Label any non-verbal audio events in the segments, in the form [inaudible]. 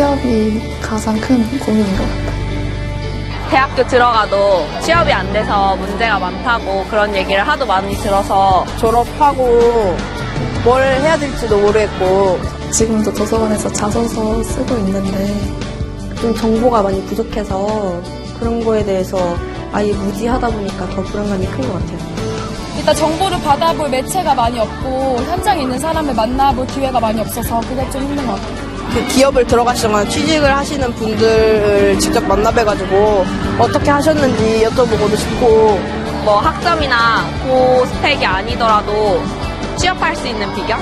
취업이 가장 큰 고민인 것 같아요. 대학교 들어가도 취업이 안 돼서 문제가 많다고 그런 얘기를 하도 많이 들어서 졸업하고 뭘 해야 될지도 모르겠고 지금도 도서관에서 자소서 쓰고 있는데 좀 정보가 많이 부족해서 그런 거에 대해서 아예 무지하다 보니까 더 불안감이 큰 것 같아요. 일단 정보를 받아볼 매체가 많이 없고 현장에 있는 사람을 만나볼 기회가 많이 없어서 그게 좀 힘든 것 같아요. 그 기업을 들어가시거나 취직을 하시는 분들을 직접 만나뵈가지고 어떻게 하셨는지 여쭤보고도 싶고 뭐 학점이나 고 스펙이 아니더라도 취업할 수 있는 비결?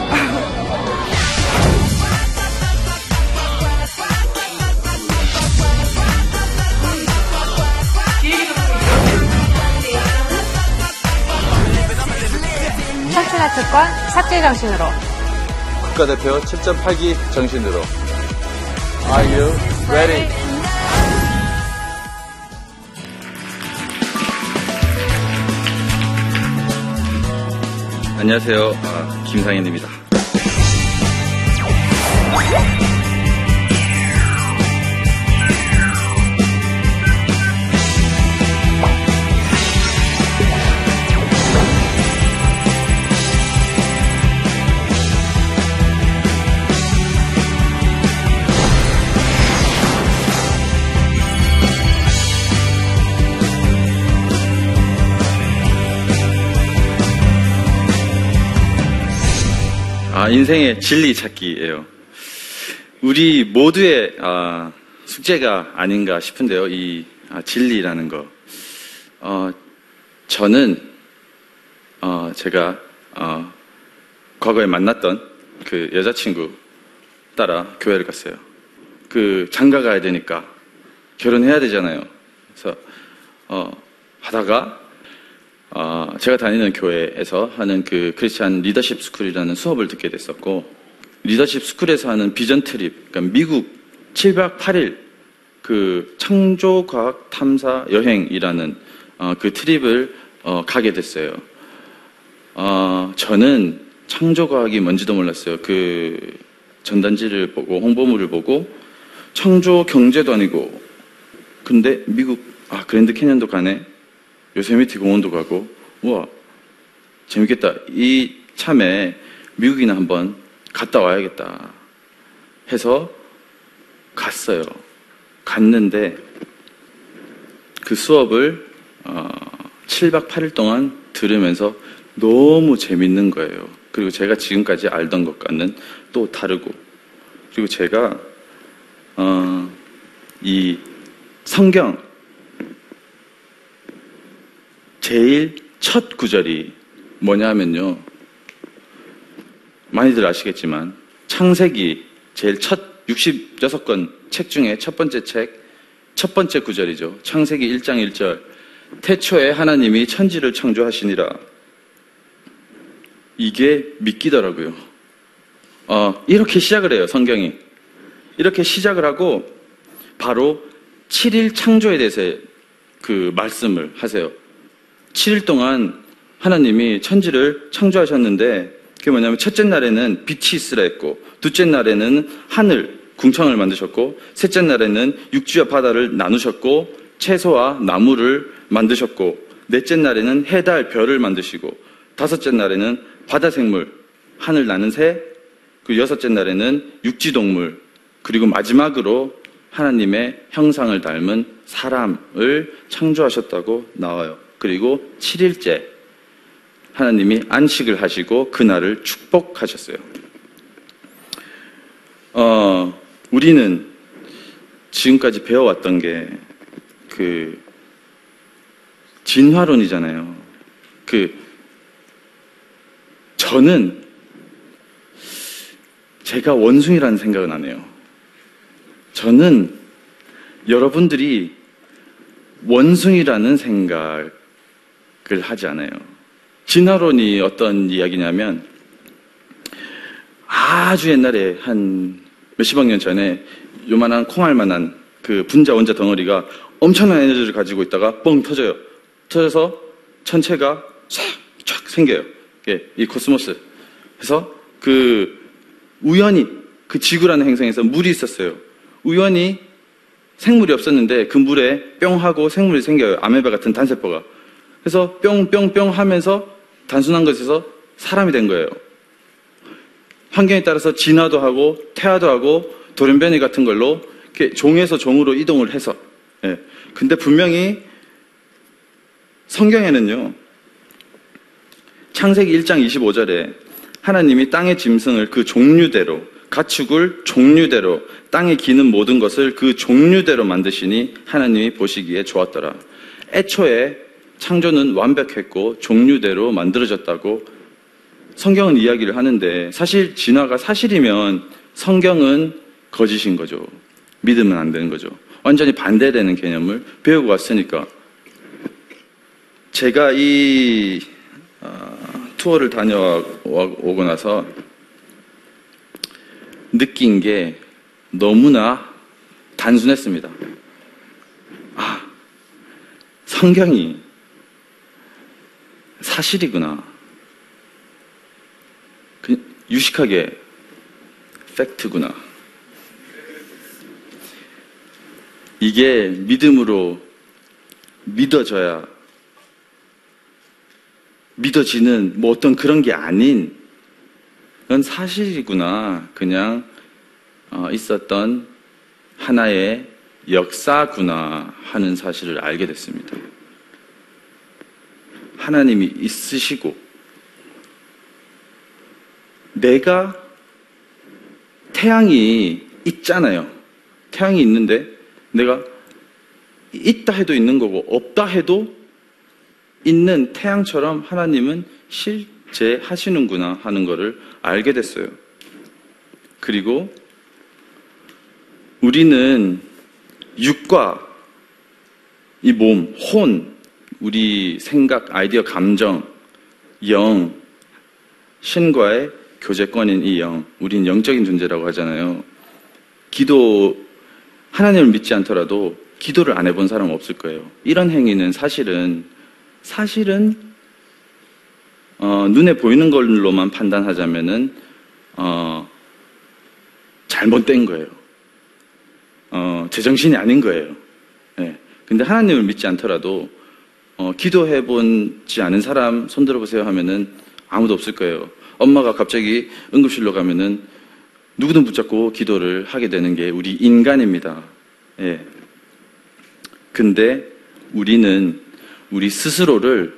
청춘의 특권 삭제 정신으로 국가대표 7.8기 정신으로 Are you ready? 안녕하세요. 아, 김상현입니다. 아, 인생의 진리 찾기예요. 우리 모두의 아, 숙제가 아닌가 싶은데요. 이 아, 진리라는 거. 어, 저는 어, 제가 어, 과거에 만났던 그 여자친구 따라 교회를 갔어요. 그 장가 가야 되니까 결혼해야 되잖아요. 그래서 어, 하다가 어, 제가 다니는 교회에서 하는 그 Christian leadership school이라는 수업을 듣게 됐었고, leadership school에서 하는 vision trip, 그러니까 미국 7박 8일 그 창조 과학 탐사 여행이라는 어, 그 trip을 어, 가게 됐어요. 어, 저는 창조 과학이 뭔지도 몰랐어요. 그 전단지를 보고 홍보물을 보고 창조 경제도 아니고 근데 미국 아 그랜드 캐년도 가네. 요세미티 공원도 가고, 우와, 재밌겠다. 이 참에 미국이나 한번 갔다 와야겠다. 해서 갔어요. 갔는데 그 수업을 어, 7박 8일 동안 들으면서 너무 재밌는 거예요. 그리고 제가 지금까지 알던 것과는 또 다르고, 그리고 제가 어, 이 성경 제일 첫 구절이 뭐냐면요. 많이들 아시겠지만 창세기 제일 첫 66권 책 중에 첫 번째 책, 첫 번째 구절이죠. 창세기 1장 1절. 태초에 하나님이 천지를 창조하시니라. 이게 믿기더라고요. 어, 이렇게 시작을 해요, 성경이. 이렇게 시작을 하고 바로 7일 창조에 대해서 그 말씀을 하세요. 7일 동안 하나님이 천지를 창조하셨는데 그게 뭐냐면 첫째 날에는 빛이 있으라 했고 둘째 날에는 하늘 궁창을 만드셨고 셋째 날에는 육지와 바다를 나누셨고 채소와 나무를 만드셨고 넷째 날에는 해달 별을 만드시고 다섯째 날에는 바다 생물 하늘 나는 새 그리고 여섯째 날에는 육지 동물 그리고 마지막으로 하나님의 형상을 닮은 사람을 창조하셨다고 나와요. 그리고 7일째 하나님이 안식을 하시고 그날을 축복하셨어요. 어, 우리는 지금까지 배워왔던 게 그 진화론이잖아요. 그 저는 제가 원숭이라는 생각은 안 해요. 저는 여러분들이 원숭이라는 생각 을 하지 않아요. 진화론이 어떤 이야기냐면 아주 옛날에 한 몇십억 년 전에 요만한 콩알만한 그 분자 원자 덩어리가 엄청난 에너지를 가지고 있다가 뻥 터져요. 터져서 천체가 싹 생겨요. 이게 이 코스모스. 그래서 그 우연히 그 지구라는 행성에서 물이 있었어요. 우연히 생물이 없었는데 그 물에 뿅 하고 생물이 생겨요. 아메바 같은 단세포가. 그래서 뿅뿅뿅 하면서 단순한 것에서 사람이 된 거예요. 환경에 따라서 진화도 하고 태아도 하고 돌연변이 같은 걸로 종에서 종으로 이동을 해서. 예. 근데 분명히 성경에는요. 창세기 1장 25절에 하나님이 땅의 짐승을 그 종류대로 가축을 종류대로 땅에 기는 모든 것을 그 종류대로 만드시니 하나님이 보시기에 좋았더라. 애초에 창조는 완벽했고 종류대로 만들어졌다고 성경은 이야기를 하는데 사실 진화가 사실이면 성경은 거짓인 거죠. 믿으면 안 되는 거죠. 완전히 반대되는 개념을 배우고 왔으니까 제가 이 어, 투어를 다녀오고 나서 느낀 게 너무나 단순했습니다. 아, 성경이 사실이구나. 그 유식하게 팩트구나. 이게 믿음으로 믿어져야 믿어지는 뭐 어떤 그런 게 아닌 그건 사실이구나. 그냥 어, 있었던 하나의 역사구나 하는 사실을 알게 됐습니다. 하나님이 있으시고 내가 태양이 있잖아요. 태양이 있는데 내가 있다 해도 있는 거고 없다 해도 있는 태양처럼 하나님은 실제 하시는구나 하는 것을 알게 됐어요. 그리고 우리는 육과 이 몸, 혼, 우리 생각, 아이디어, 감정, 영, 신과의 교제권인 이 영, 우린 영적인 존재라고 하잖아요. 기도, 하나님을 믿지 않더라도 기도를 안 해본 사람 없을 거예요. 이런 행위는 사실은, 사실은, 어, 눈에 보이는 걸로만 판단하자면은, 어, 잘못된 거예요. 어, 제정신이 아닌 거예요. 예. 근데 하나님을 믿지 않더라도, 어, 기도해 본지 않은 사람 손 들어 보세요 하면은 아무도 없을 거예요. 엄마가 갑자기 응급실로 가면은 누구든 붙잡고 기도를 하게 되는 게 우리 인간입니다. 예. 근데 우리는 우리 스스로를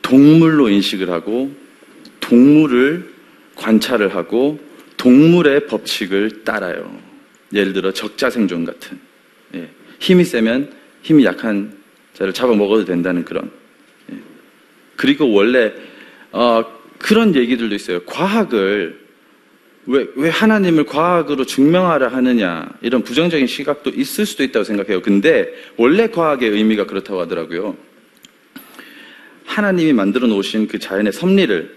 동물로 인식을 하고 동물을 관찰을 하고 동물의 법칙을 따라요. 예를 들어 적자생존 같은 예. 힘이 세면 힘이 약한 자를 잡아먹어도 된다는 그런 예. 그리고 원래 어, 그런 얘기들도 있어요. 과학을 왜, 왜 하나님을 과학으로 증명하라 하느냐 이런 부정적인 시각도 있을 수도 있다고 생각해요. 근데 원래 과학의 의미가 그렇다고 하더라고요. 하나님이 만들어 놓으신 그 자연의 섭리를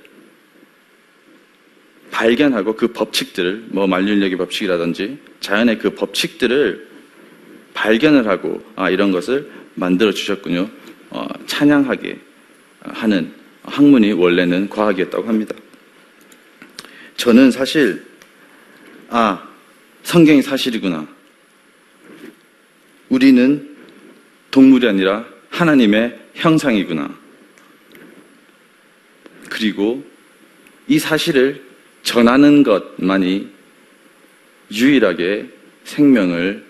발견하고 그 법칙들을 뭐 만륜력의 법칙이라든지 자연의 그 법칙들을 발견을 하고 아 이런 것을 만들어 주셨군요. 어, 찬양하게 하는 학문이 원래는 과학이었다고 합니다. 저는 사실 아 성경이 사실이구나. 우리는 동물이 아니라 하나님의 형상이구나. 그리고 이 사실을 전하는 것만이 유일하게 생명을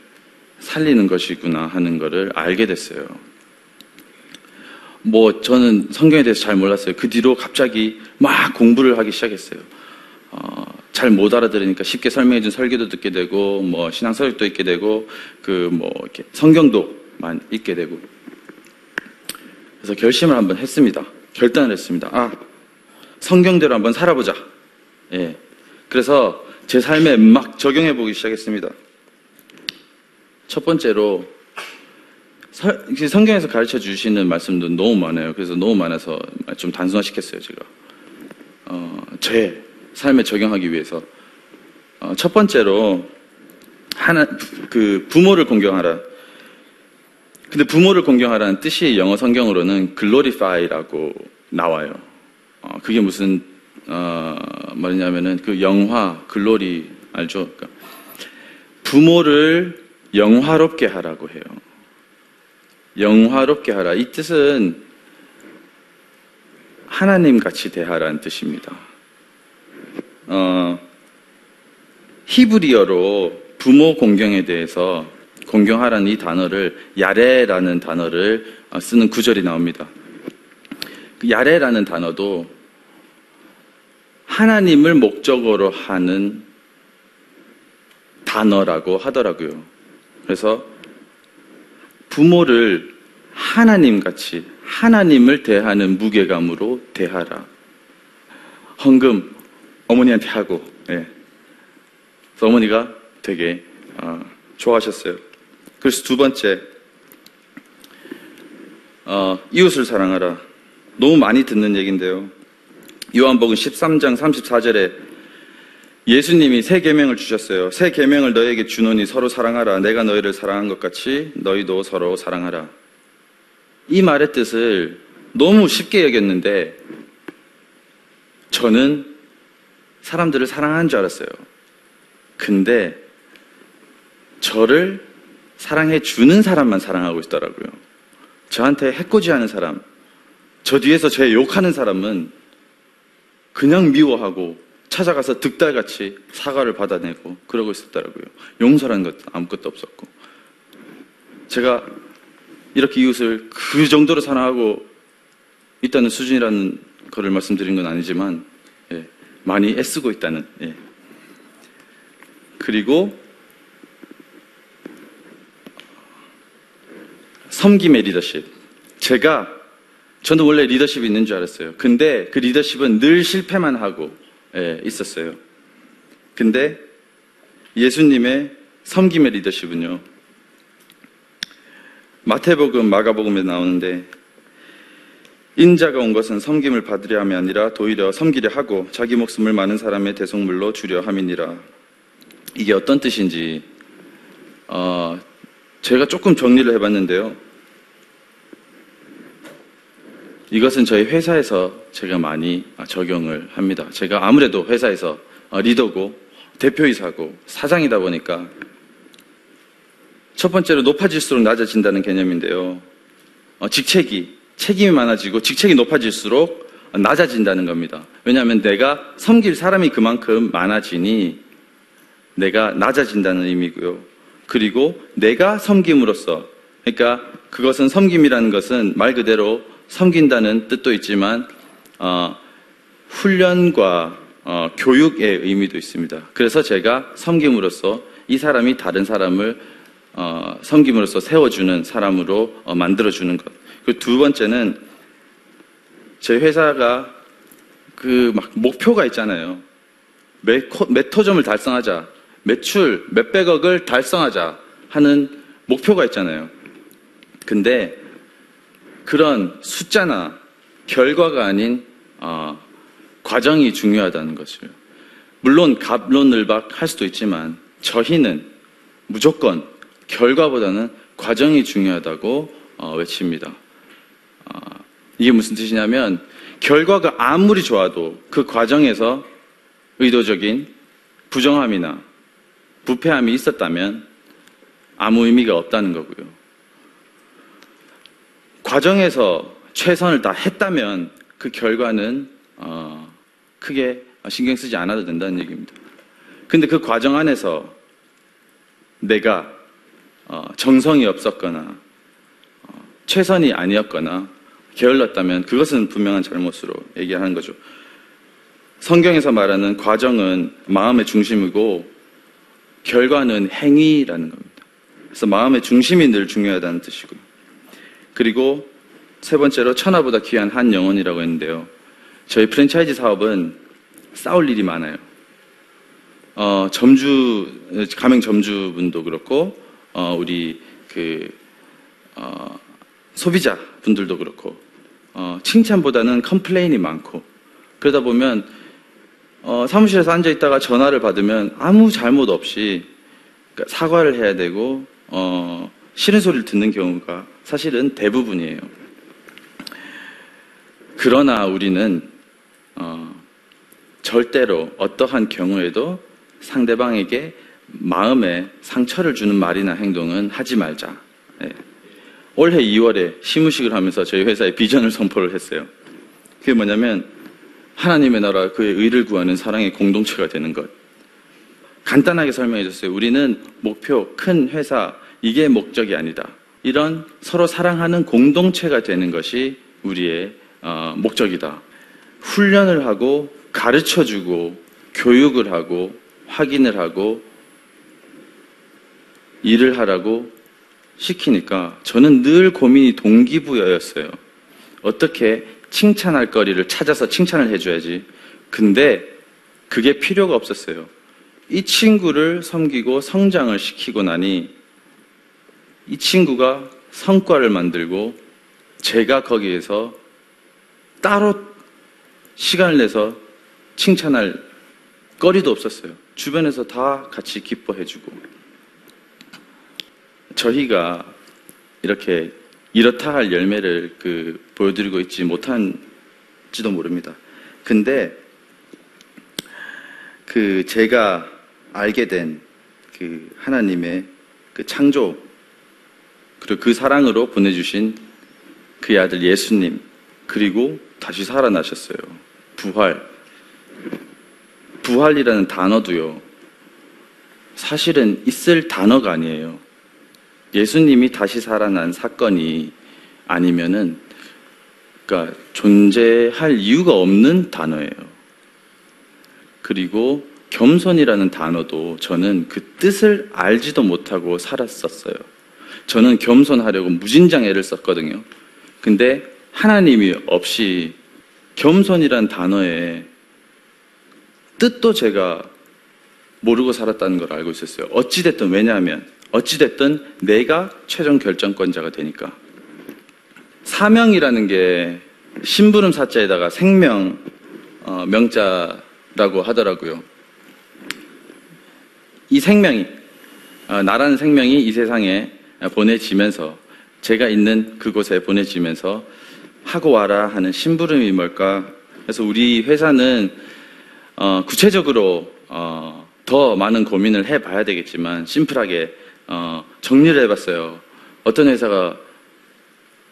살리는 것이구나 하는 것을 알게 됐어요. 뭐 저는 성경에 대해서 잘 몰랐어요. 그 뒤로 갑자기 막 공부를 하기 시작했어요. 어, 잘 못 알아들으니까 쉽게 설명해 준 설교도 듣게 되고 뭐 신앙 서적도 읽게 되고 그 뭐 이렇게 성경도만 읽게 되고 그래서 결심을 한번 했습니다. 결단을 했습니다. 아 성경대로 한번 살아보자. 예. 그래서 제 삶에 막 적용해 보기 시작했습니다. 첫 번째로 설- 성경에서 가르쳐 주시는 말씀도 너무 많아요. 그래서 너무 많아서 좀 단순화시켰어요, 제가. 어, 제 삶에 적용하기 위해서. 어, 첫 번째로, 하나, 그, 부모를 공경하라. 근데 부모를 공경하라는 뜻이 영어 성경으로는 glorify라고 나와요. 어, 그게 무슨, 어, 말이냐면은 그 영화, 글로리, 알죠? 그러니까 부모를 영화롭게 하라고 해요. 영화롭게 하라. 이 뜻은 하나님 같이 대하라는 뜻입니다. 어, 히브리어로 부모 공경에 대해서 공경하라는 이 단어를 야레라는 단어를 어, 쓰는 구절이 나옵니다. 그 야레라는 단어도 하나님을 목적으로 하는 단어라고 하더라고요. 그래서 부모를 하나님 같이 하나님을 대하는 무게감으로 대하라. 헌금 어머니한테 하고, 예. 그래서 어머니가 되게 어, 좋아하셨어요. 그래서 두 번째, 어, 이웃을 사랑하라. 너무 많이 듣는 얘기인데요. 요한복음 13장 34절에 예수님이 새 계명을 주셨어요. 새 계명을 너에게 주노니 서로 사랑하라. 내가 너희를 사랑한 것 같이 너희도 서로 사랑하라. 이 말의 뜻을 너무 쉽게 여겼는데 저는 사람들을 사랑하는 줄 알았어요. 근데 저를 사랑해 주는 사람만 사랑하고 있더라고요. 저한테 해코지하는 사람, 저 뒤에서 제 욕하는 사람은 그냥 미워하고 찾아가서 득달같이 사과를 받아내고 그러고 있었더라고요. 용서라는 것도 아무것도 없었고. 제가 이렇게 이웃을 그 정도로 사랑하고 있다는 수준이라는 거를 말씀드린 건 아니지만, 예, 많이 애쓰고 있다는, 예. 그리고 섬김의 리더십. 제가 저는 원래 리더십이 있는 줄 알았어요. 근데 그 리더십은 늘 실패만 하고 예, 있었어요. 근데 예수님의 섬김의 리더십은요. 마태복음, 마가복음에 나오는데 인자가 온 것은 섬김을 받으려 함이 아니라 도리어 섬기려 하고 자기 목숨을 많은 사람의 대속물로 주려 함이니라. 이게 어떤 뜻인지 어, 제가 조금 정리를 해봤는데요. 이것은 저희 회사에서 제가 많이 적용을 합니다. 제가 아무래도 회사에서 어, 리더고 대표이사고 사장이다 보니까 첫 번째로 높아질수록 낮아진다는 개념인데요. 어, 직책이 책임이 많아지고 직책이 높아질수록 낮아진다는 겁니다. 왜냐하면 내가 섬길 사람이 그만큼 많아지니 내가 낮아진다는 의미고요. 그리고 내가 섬김으로써 그러니까 그것은 섬김이라는 것은 말 그대로 섬긴다는 뜻도 있지만 어, 훈련과 어, 교육의 의미도 있습니다. 그래서 제가 섬김으로써 이 사람이 다른 사람을 어, 섬김으로써 세워주는 사람으로 어, 만들어주는 것. 그두 번째는 제 회사가 그 막 목표가 있잖아요. 몇, 코- 몇 호점을 달성하자, 매출 몇백억을 달성하자 하는 목표가 있잖아요. 근데 그런 숫자나 결과가 아닌 어, 과정이 중요하다는 것을 물론 갑론을박 할 수도 있지만 저희는 무조건 결과보다는 과정이 중요하다고 어, 외칩니다. 어, 이게 무슨 뜻이냐면 결과가 아무리 좋아도 그 과정에서 의도적인 부정함이나 부패함이 있었다면 아무 의미가 없다는 거고요. 과정에서 최선을 다 했다면 그 결과는 어, 크게 신경 쓰지 않아도 된다는 얘기입니다. 근데 그 과정 안에서 내가 어, 정성이 없었거나 어, 최선이 아니었거나 게을렀다면 그것은 분명한 잘못으로 얘기하는 거죠. 성경에서 말하는 과정은 마음의 중심이고 결과는 행위라는 겁니다. 그래서 마음의 중심이 늘 중요하다는 뜻이고요. 그리고 세 번째로 천하보다 귀한 한 영혼이라고 했는데요. 저희 프랜차이즈 사업은 싸울 일이 많아요. 어, 점주, 가맹 점주분도 그렇고, 어, 우리 그, 어, 소비자 분들도 그렇고, 어, 칭찬보다는 complain이 많고, 그러다 보면, 어, 사무실에서 앉아 있다가 전화를 받으면 아무 잘못 없이 그러니까 사과를 해야 되고, 어, 싫은 소리를 듣는 경우가 사실은 대부분이에요. 그러나 우리는 어, 절대로 어떠한 경우에도 상대방에게 마음에 상처를 주는 말이나 행동은 하지 말자. 예. 올해 2월에 시무식을 하면서 저희 회사에 비전을 선포를 했어요. 그게 뭐냐면 하나님의 나라 그의 의를 구하는 사랑의 공동체가 되는 것. 간단하게 설명해 줬어요. 우리는 목표, 큰 회사, 이게 목적이 아니다. 이런 서로 사랑하는 공동체가 되는 것이 우리의 어, 목적이다. 훈련을 하고 가르쳐 주고 교육을 하고 확인을 하고 일을 하라고 시키니까 저는 늘 고민이 동기부여였어요. 어떻게 칭찬할 거리를 찾아서 칭찬을 해줘야지. 근데 그게 필요가 없었어요. 이 친구를 섬기고 성장을 시키고 나니 이 친구가 성과를 만들고 제가 거기에서 따로 시간을 내서 칭찬할 거리도 없었어요. 주변에서 다 같이 기뻐해주고. 저희가 이렇게 이렇다 할 열매를 그 보여드리고 있지 못한지도 모릅니다. 근데 그 제가 알게 된 그 하나님의 그 창조 그리고 그 사랑으로 보내주신 그의 아들 예수님 그리고 다시 살아나셨어요. 부활. 부활이라는 단어도요. 사실은 있을 단어가 아니에요. 예수님이 다시 살아난 사건이 아니면은 그러니까 존재할 이유가 없는 단어예요. 그리고 겸손이라는 단어도 저는 그 뜻을 알지도 못하고 살았었어요. 저는 겸손하려고 무진장 애를 썼거든요. 근데 하나님이 없이 겸손이란 단어의 뜻도 제가 모르고 살았다는 걸 알고 있었어요. 어찌됐든 왜냐하면 어찌됐든 내가 최종 결정권자가 되니까. 사명이라는 게 심부름 사자에다가 생명 어, 명자라고 하더라고요. 이 생명이 어, 나라는 생명이 이 세상에 보내지면서 제가 있는 그곳에 보내지면서 하고 와라 하는 심부름이 뭘까? 그래서 우리 회사는 어, 구체적으로 어, 더 많은 고민을 해봐야 되겠지만 심플하게 어, 정리를 해봤어요. 어떤 회사가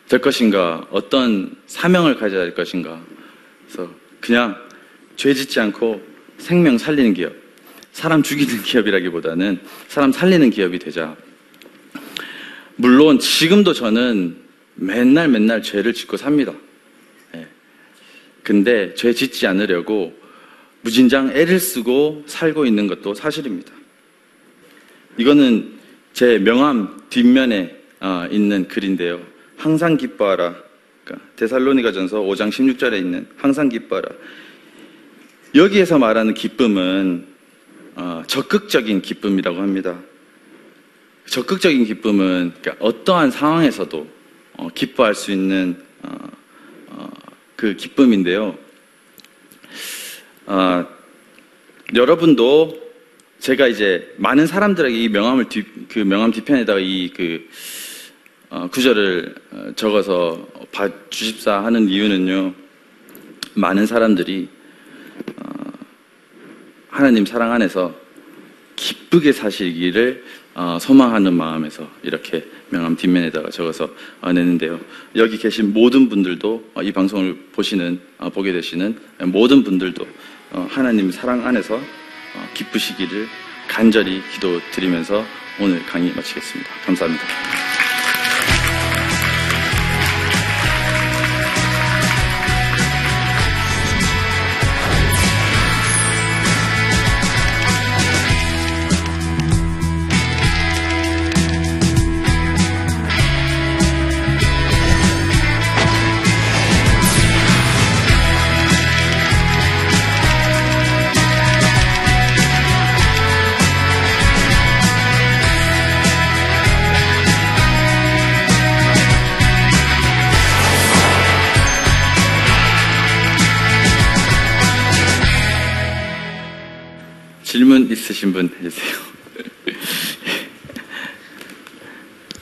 될 것인가, 어떤 사명을 가져야 될 것인가. 그래서 그냥 죄 짓지 않고 생명 살리는 기업, 사람 죽이는 [laughs] 기업이라기보다는 사람 살리는 기업이 되자. 물론 지금도 저는 맨날 맨날 죄를 짓고 삽니다. 예. 근데 죄 짓지 않으려고 무진장 애를 쓰고 살고 있는 것도 사실입니다. 이거는 제 명함 뒷면에 어, 있는 글인데요. 항상 기뻐하라. 그러니까 데살로니가 전서 5장 16절에 있는 항상 기뻐하라. 여기에서 말하는 기쁨은 어, 적극적인 기쁨이라고 합니다. 적극적인 기쁨은 그러니까 어떠한 상황에서도 어, 기뻐할 수 있는 어, 어, 그 기쁨인데요. 아, 여러분도 제가 이제 많은 사람들에게 이 명함을 뒤, 그 명함 뒤편에다가 이그 어, 구절을 어, 적어서 봐 주십사 하는 이유는요. 많은 사람들이 어, 하나님 사랑 안에서 기쁘게 사시기를 어, 소망하는 마음에서 이렇게 명함 뒷면에다가 적어서 어, 내는데요. 여기 계신 모든 분들도 어, 이 방송을 보시는 어, 보게 되시는 모든 분들도 어, 하나님 사랑 안에서 어, 기쁘시기를 간절히 기도드리면서 오늘 강의 마치겠습니다. 감사합니다. 질문 해주세요.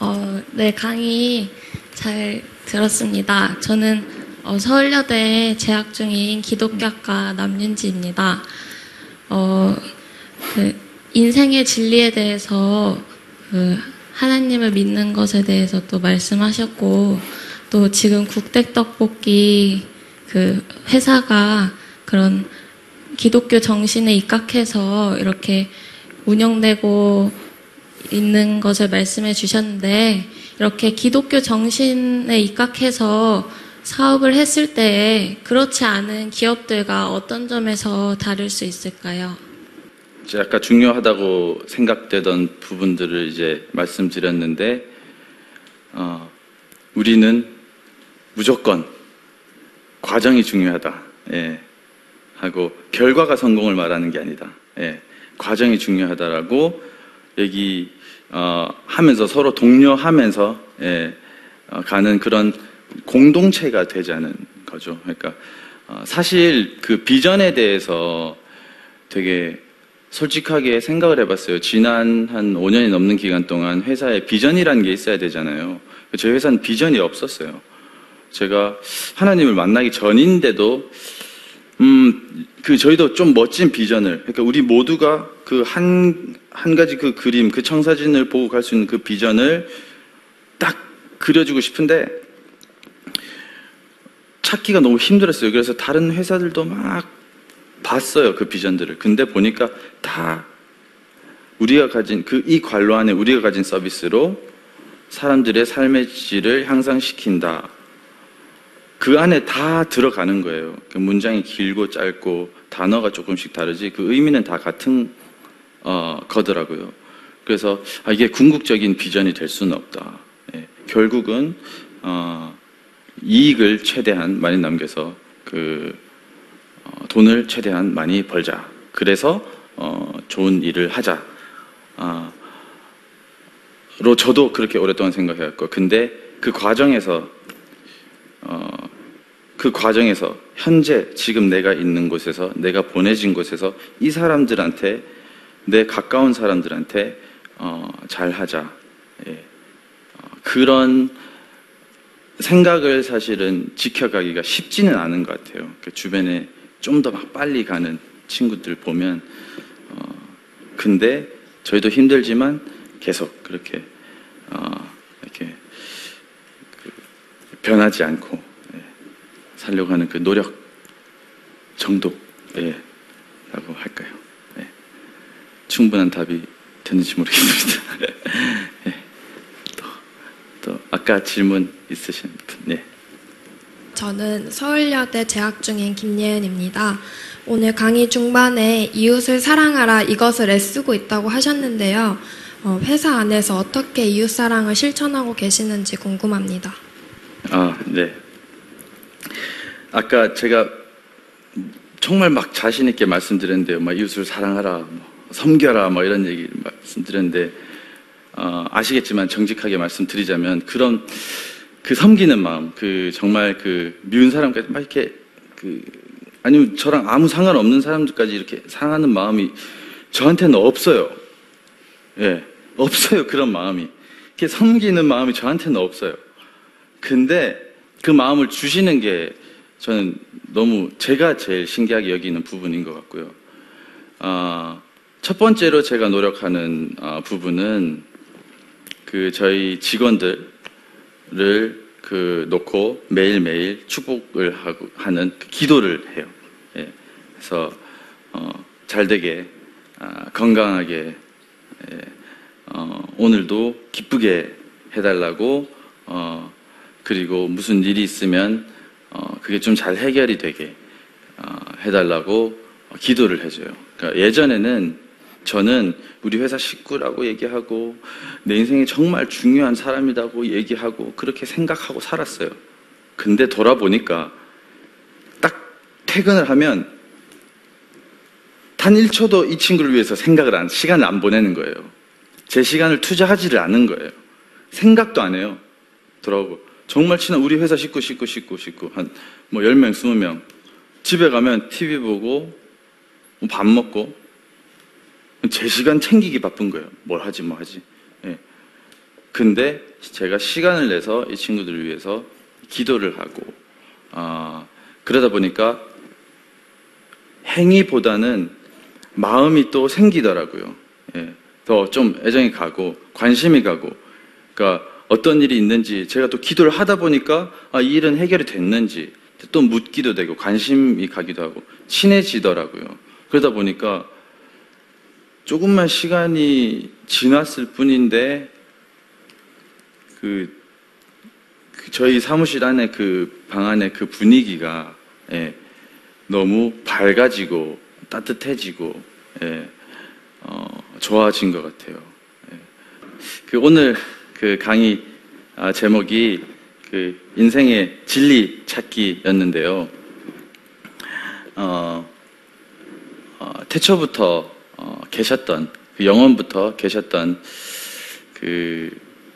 [laughs] 어, 네, 강의 잘 들었습니다. 저는 어, 서울여대에 재학 중인 기독교학과 남윤지입니다. 어, 그, 인생의 진리에 대해서 그 하나님을 믿는 것에 대해서 또 말씀하셨고 또 지금 국대떡볶이 그 회사가 그런 기독교 정신에 입각해서 이렇게 운영되고 있는 것을 말씀해 주셨는데 이렇게 기독교 정신에 입각해서 사업을 했을 때 그렇지 않은 기업들과 어떤 점에서 다를 수 있을까요? 이제 아까 중요하다고 생각되던 부분들을 이제 말씀드렸는데, 어, 우리는 무조건 과정이 중요하다. 예. 하고 결과가 성공을 말하는 게 아니다. 예. 과정이 중요하다라고 얘기 어, 하면서 서로 독려하면서 예, 어, 가는 그런 공동체가 되자는 거죠. 그러니까 어, 사실 그 비전에 대해서 되게 솔직하게 생각을 해봤어요. 지난 한 5년이 넘는 기간 동안 회사에 비전이라는 게 있어야 되잖아요. 저희 회사는 비전이 없었어요. 제가 하나님을 만나기 전인데도 음, 그 저희도 좀 멋진 비전을 그러니까 우리 모두가 그 한 한 가지 그 그림, 그 청사진을 보고 갈 수 있는 그 비전을 딱 그려주고 싶은데 찾기가 너무 힘들었어요. 그래서 다른 회사들도 막 봤어요. 그 비전들을. 근데 보니까 다 우리가 가진 그 이 관로 안에 우리가 가진 서비스로 사람들의 삶의 질을 향상시킨다. 그 안에 다 들어가는 거예요. 그 문장이 길고 짧고 단어가 조금씩 다르지 그 의미는 다 같은 어, 거더라고요. 그래서 아, 이게 궁극적인 비전이 될 수는 없다. 예, 결국은 어, 이익을 최대한 많이 남겨서 그 어, 돈을 최대한 많이 벌자. 그래서 어, 좋은 일을 하자. 아, 로 저도 그렇게 오랫동안 생각해왔고, 근데 그 과정에서 어, 그 과정에서 현재 지금 내가 있는 곳에서 내가 보내진 곳에서 이 사람들한테 내 가까운 사람들한테 어, 잘하자. 예. 어, 그런 생각을 사실은 지켜가기가 쉽지는 않은 것 같아요. 그 주변에 좀 더 막 빨리 가는 친구들 보면, 어, 근데 저희도 힘들지만 계속 그렇게, 어, 이렇게 그 변하지 않고, 예, 살려고 하는 그 노력 정도, 예, 라고 할까요? 예. 충분한 답이 됐는지 모르겠습니다. [laughs] 예. 또, 또, 아까 질문 있으신 분, 네. 저는 서울여대 재학 중인 김예은입니다. 오늘 강의 중반에 이웃을 사랑하라 이것을 애쓰고 있다고 하셨는데요. 어, 회사 안에서 어떻게 이웃 사랑을 실천하고 계시는지 궁금합니다. 아, 네. 아까 제가 정말 막 자신 있게 말씀드렸는데요. 막 이웃을 사랑하라, 뭐 섬겨라, 뭐 이런 얘기 말씀드렸는데 어, 아시겠지만 정직하게 말씀드리자면 그런 그 섬기는 마음, 그 정말 그 미운 사람까지 막 이렇게 그 아니면 저랑 아무 상관없는 사람들까지 이렇게 사랑하는 마음이 저한테는 없어요. 예, 없어요 그런 마음이. 이렇게 섬기는 마음이 저한테는 없어요. 근데 그 마음을 주시는 게 저는 너무 제가 제일 신기하게 여기는 부분인 것 같고요. 아, 첫 번째로 제가 노력하는 아, 부분은 그 저희 직원들을 그 놓고 매일매일 축복을 하고 하는 그 기도를 해요. 예. 그래서 어, 잘 되게 아, 건강하게 예. 어, 오늘도 기쁘게 해달라고 어, 그리고 무슨 일이 있으면 어, 그게 좀 잘 해결이 되게 어, 해달라고 기도를 해줘요. 그러니까 예전에는 저는 우리 회사 식구라고 얘기하고 내 인생에 정말 중요한 사람이라고 얘기하고 그렇게 생각하고 살았어요. 근데 돌아보니까 딱 퇴근을 하면 단 1초도 이 친구를 위해서 생각을 안, 시간을 안 보내는 거예요. 제 시간을 투자하지를 않은 거예요. 생각도 안 해요. 돌아오고. 정말 친한 우리 회사 식구, 식구, 식구, 식구. 한 뭐 10명, 20명. 집에 가면 TV 보고, 뭐밥 먹고. 제 시간 챙기기 바쁜 거예요. 뭘 하지, 뭐 하지. 예. 근데 제가 시간을 내서 이 친구들을 위해서 기도를 하고, 아, 그러다 보니까 행위보다는 마음이 또 생기더라고요. 예, 더 좀 애정이 가고 관심이 가고 그러니까 어떤 일이 있는지 제가 또 기도를 하다 보니까 아, 이 일은 해결이 됐는지 또 묻기도 되고 관심이 가기도 하고 친해지더라고요. 그러다 보니까 조금만 시간이 지났을 뿐인데 그, 그 저희 사무실 안에 그 방 안에 그 분위기가 예, 너무 밝아지고 따뜻해지고 예, 어, 좋아진 것 같아요. 예. 그 오늘 그 강의 아, 제목이 그 인생의 진리 찾기였는데요. 어, 어, 태초부터 어, 계셨던 그 영원부터 계셨던 그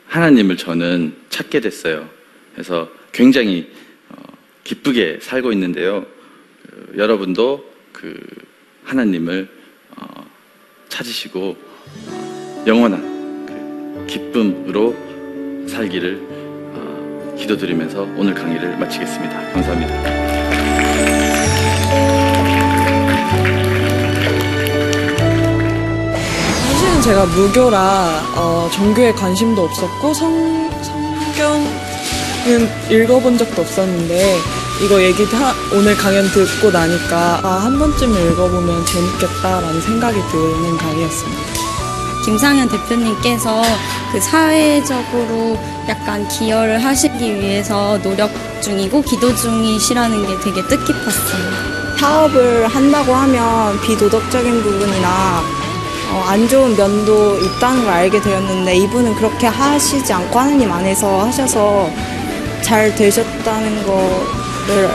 하나님을 저는 찾게 됐어요. 그래서 굉장히 어, 기쁘게 살고 있는데요. 그, 여러분도 그 하나님을 어, 찾으시고 영원한 그 기쁨으로 살기를 어, 기도드리면서 오늘 강의를 마치겠습니다. 감사합니다. 사실은 제가 무교라 어, 종교에 관심도 없었고 성, 성경은 읽어본 적도 없었는데 이거 얘기 하, 오늘 강연 듣고 나니까 아, 한 번쯤 읽어보면 재밌겠다라는 생각이 드는 강의였습니다. 김상현 대표님께서 그 사회적으로 약간 기여를 하시기 위해서 노력 중이고 기도 중이시라는 게 되게 뜻깊었어요. 사업을 한다고 하면 비도덕적인 부분이나 어, 안 좋은 면도 있다는 걸 알게 되었는데 이분은 그렇게 하시지 않고 하느님 안에서 하셔서 잘 되셨다는 거를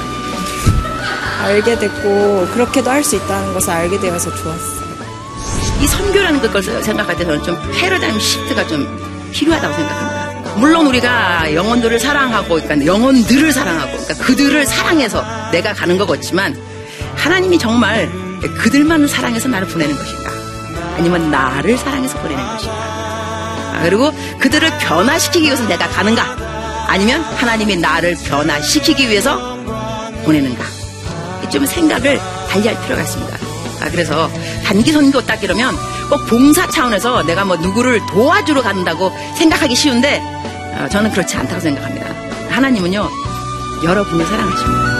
알게 됐고 그렇게도 할 수 있다는 것을 알게 되어서 좋았어요. 이 선교라는 것을 생각할 때 저는 좀 패러다임 시프트가 좀 필요하다고 생각합니다. 물론 우리가 영혼들을 사랑하고, 그러니까 영혼들을 사랑하고, 그러니까 그들을 사랑해서 내가 가는 거겠지만 하나님이 정말 그들만 사랑해서 나를 보내는 것인가? 아니면 나를 사랑해서 보내는 것인가? 아, 그리고 그들을 변화시키기 위해서 내가 가는가? 아니면 하나님이 나를 변화시키기 위해서 보내는가? 좀 생각을 달리할 필요가 있습니다. 아, 그래서 단기 선교 딱 이러면 꼭 봉사 차원에서 내가 뭐 누구를 도와주러 간다고 생각하기 쉬운데 어, 저는 그렇지 않다고 생각합니다. 하나님은요 여러분을 사랑하십니다.